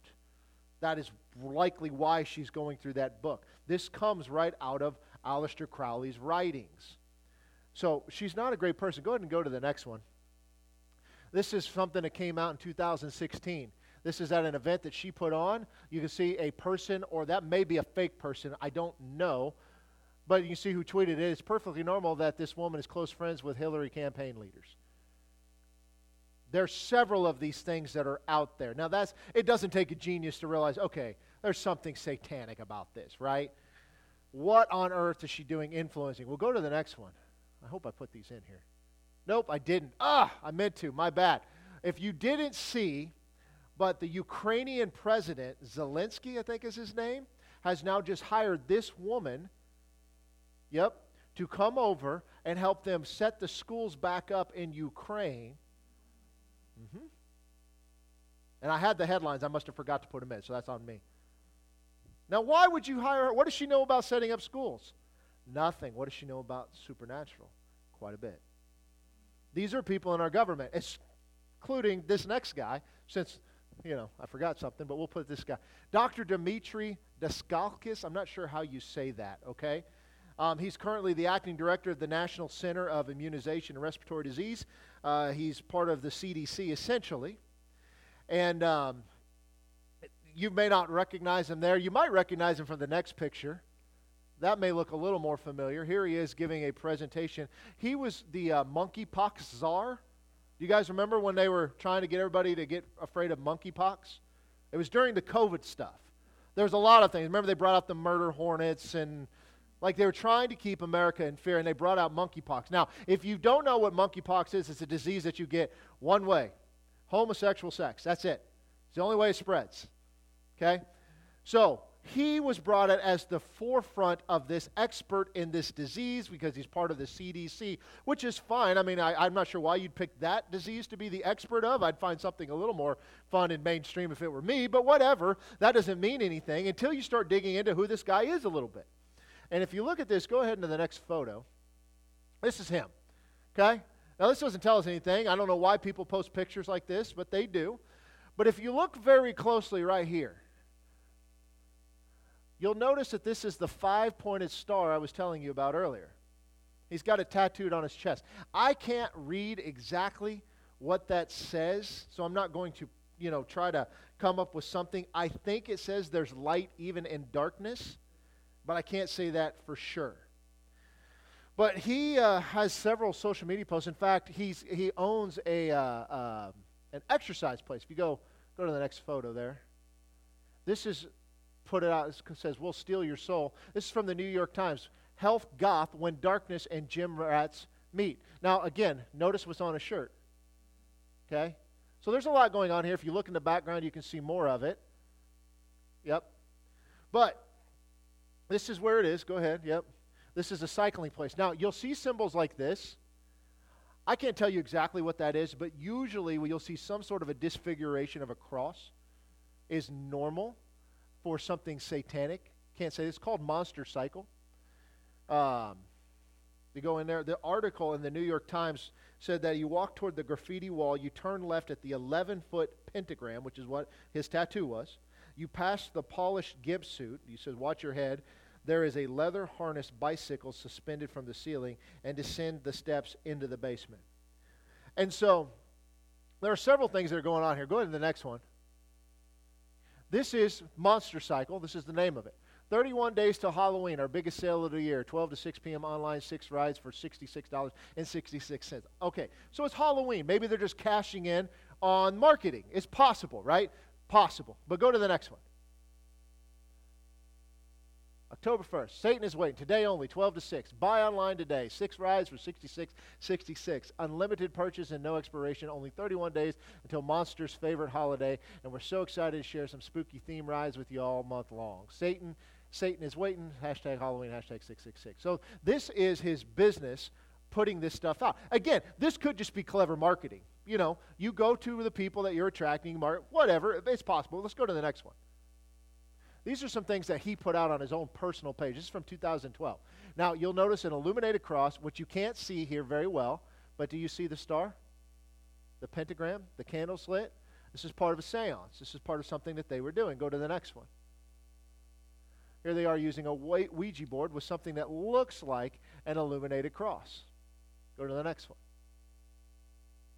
That is likely why she's going through that book. This comes right out of Aleister crowley's writings. So she's not a great person. Go ahead and go to the next one. This is something that came out in 2016 this is at an event that she put on. You can see a person or that may be a fake person i don't know but you can see who tweeted it. It's perfectly normal that this woman is close friends with Hillary campaign leaders. There's several of these things that are out there. Now that's it doesn't take a genius to realize, okay, there's something satanic about this, right? What on earth is she doing influencing? We'll go to the next one. I hope I put these in here. Nope, I didn't. Ah, I meant to. My bad. If you didn't see, but the Ukrainian president, Zelensky, I think is his name, has now just hired this woman Yep. To come over and help them set the schools back up in Ukraine. Mm-hmm. And I had the headlines. I must have forgot to put them in, so that's on me. Now, why would you hire her? What does she know about setting up schools? Nothing. What does she know about supernatural? Quite a bit. These are people in our government, including this next guy, since, you know, I forgot something, but we'll put this guy. Dr. Dimitri Daskalkis. I'm not sure how you say that, okay? Um, he's currently the acting director of the National Center of Immunization and Respiratory Disease. Uh, he's part of the CDC, essentially. And um, you may not recognize him there. You might recognize him from the next picture. That may look a little more familiar. Here he is giving a presentation. He was the uh, monkeypox czar. Do you guys remember when they were trying to get everybody to get afraid of monkeypox? It was during the COVID stuff. There was a lot of things. Remember, they brought out the murder hornets and like they were trying to keep America in fear, and they brought out monkeypox. Now, if you don't know what monkeypox is, it's a disease that you get one way homosexual sex. That's it. It's the only way it spreads. Okay? So, he was brought in as the forefront of this expert in this disease because he's part of the CDC, which is fine. I mean, I, am not sure why you'd pick that disease to be the expert of. I'd find something a little more fun and mainstream if it were me, but whatever. That doesn't mean anything until you start digging into who this guy is a little bit. And if you look at this, go ahead into the next photo. This is him. Okay? Now, this doesn't tell us anything. I don't know why people post pictures like this, but they do. But if you look very closely right here, you'll notice that this is the five pointed star I was telling you about earlier. He's got it tattooed on his chest. I can't read exactly what that says, so I'm not going to, you know, try to come up with something. I think it says there's light even in darkness, but I can't say that for sure. But he uh, has several social media posts. In fact, he's, he owns a, uh, uh, an exercise place. If you go, go to the next photo there. This is put it out. It says, We'll steal your soul. This is from the New York Times. Health goth when darkness and gym rats meet. Now, again, notice what's on his shirt. Okay? So there's a lot going on here. If you look in the background, you can see more of it. Yep. But this is where it is. Go ahead. Yep. This is a cycling place. Now, you'll see symbols like this. I can't tell you exactly what that is, but usually you'll see some sort of a disfiguration of a cross is normal for something satanic. Can't say this. It's called Monster Cycle. Um, you go in there. The article in the New York Times said that you walk toward the graffiti wall, you turn left at the 11 foot pentagram, which is what his tattoo was. You pass the polished gimp suit. He says, Watch your head there is a leather harness bicycle suspended from the ceiling and descend the steps into the basement. And so there are several things that are going on here. Go ahead to the next one. This is Monster Cycle. This is the name of it. 31 days till Halloween, our biggest sale of the year. 12 to 6 p.m. online, six rides for $66.66. Okay, so it's Halloween. Maybe they're just cashing in on marketing. It's possible, right? Possible. But go to the next one. October 1st. Satan is waiting. Today only, 12 to 6. Buy online today. Six rides for 66 66 Unlimited purchase and no expiration. Only 31 days until Monster's favorite holiday. And we're so excited to share some spooky theme rides with you all month long. Satan, Satan is waiting. Hashtag Halloween, hashtag 666. So this is his business putting this stuff out. Again, this could just be clever marketing. You know, you go to the people that you're attracting, whatever. It's possible. Let's go to the next one. These are some things that he put out on his own personal page. This is from 2012. Now, you'll notice an illuminated cross, which you can't see here very well, but do you see the star? The pentagram? The candle slit? This is part of a seance. This is part of something that they were doing. Go to the next one. Here they are using a white Ouija board with something that looks like an illuminated cross. Go to the next one.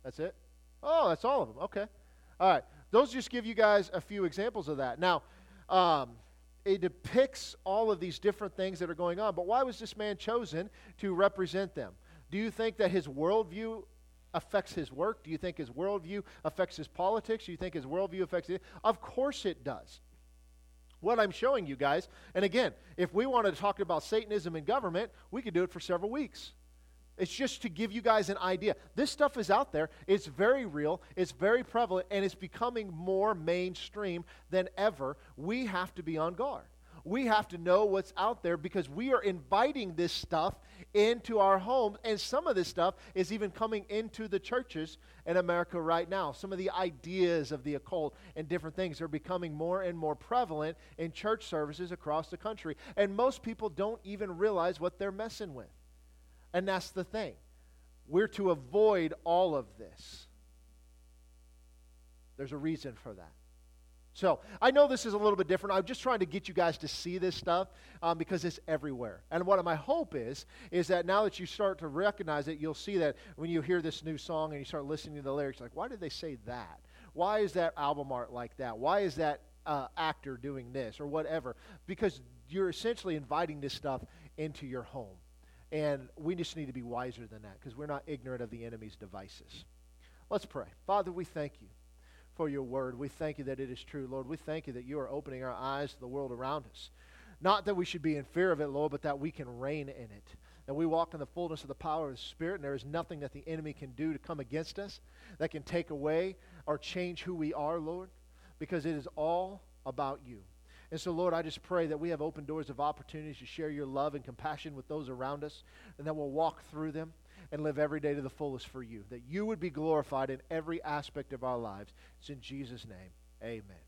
That's it? Oh, that's all of them. Okay. All right. Those just give you guys a few examples of that. Now, um, it depicts all of these different things that are going on. But why was this man chosen to represent them? Do you think that his worldview affects his work? Do you think his worldview affects his politics? Do you think his worldview affects it? Of course it does. What I'm showing you guys, and again, if we wanted to talk about Satanism in government, we could do it for several weeks. It's just to give you guys an idea. This stuff is out there. It's very real. It's very prevalent, and it's becoming more mainstream than ever. We have to be on guard. We have to know what's out there because we are inviting this stuff into our homes, and some of this stuff is even coming into the churches in America right now. Some of the ideas of the occult and different things are becoming more and more prevalent in church services across the country, and most people don't even realize what they're messing with. And that's the thing. We're to avoid all of this. There's a reason for that. So I know this is a little bit different. I'm just trying to get you guys to see this stuff um, because it's everywhere. And what my hope is, is that now that you start to recognize it, you'll see that when you hear this new song and you start listening to the lyrics, like, why did they say that? Why is that album art like that? Why is that uh, actor doing this or whatever? Because you're essentially inviting this stuff into your home. And we just need to be wiser than that because we're not ignorant of the enemy's devices. Let's pray. Father, we thank you for your word. We thank you that it is true, Lord. We thank you that you are opening our eyes to the world around us. Not that we should be in fear of it, Lord, but that we can reign in it. That we walk in the fullness of the power of the Spirit, and there is nothing that the enemy can do to come against us that can take away or change who we are, Lord, because it is all about you. And so, Lord, I just pray that we have open doors of opportunities to share your love and compassion with those around us, and that we'll walk through them and live every day to the fullest for you. That you would be glorified in every aspect of our lives. It's in Jesus' name. Amen.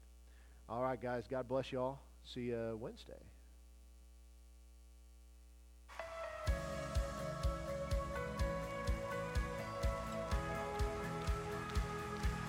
All right, guys. God bless you all. See you Wednesday.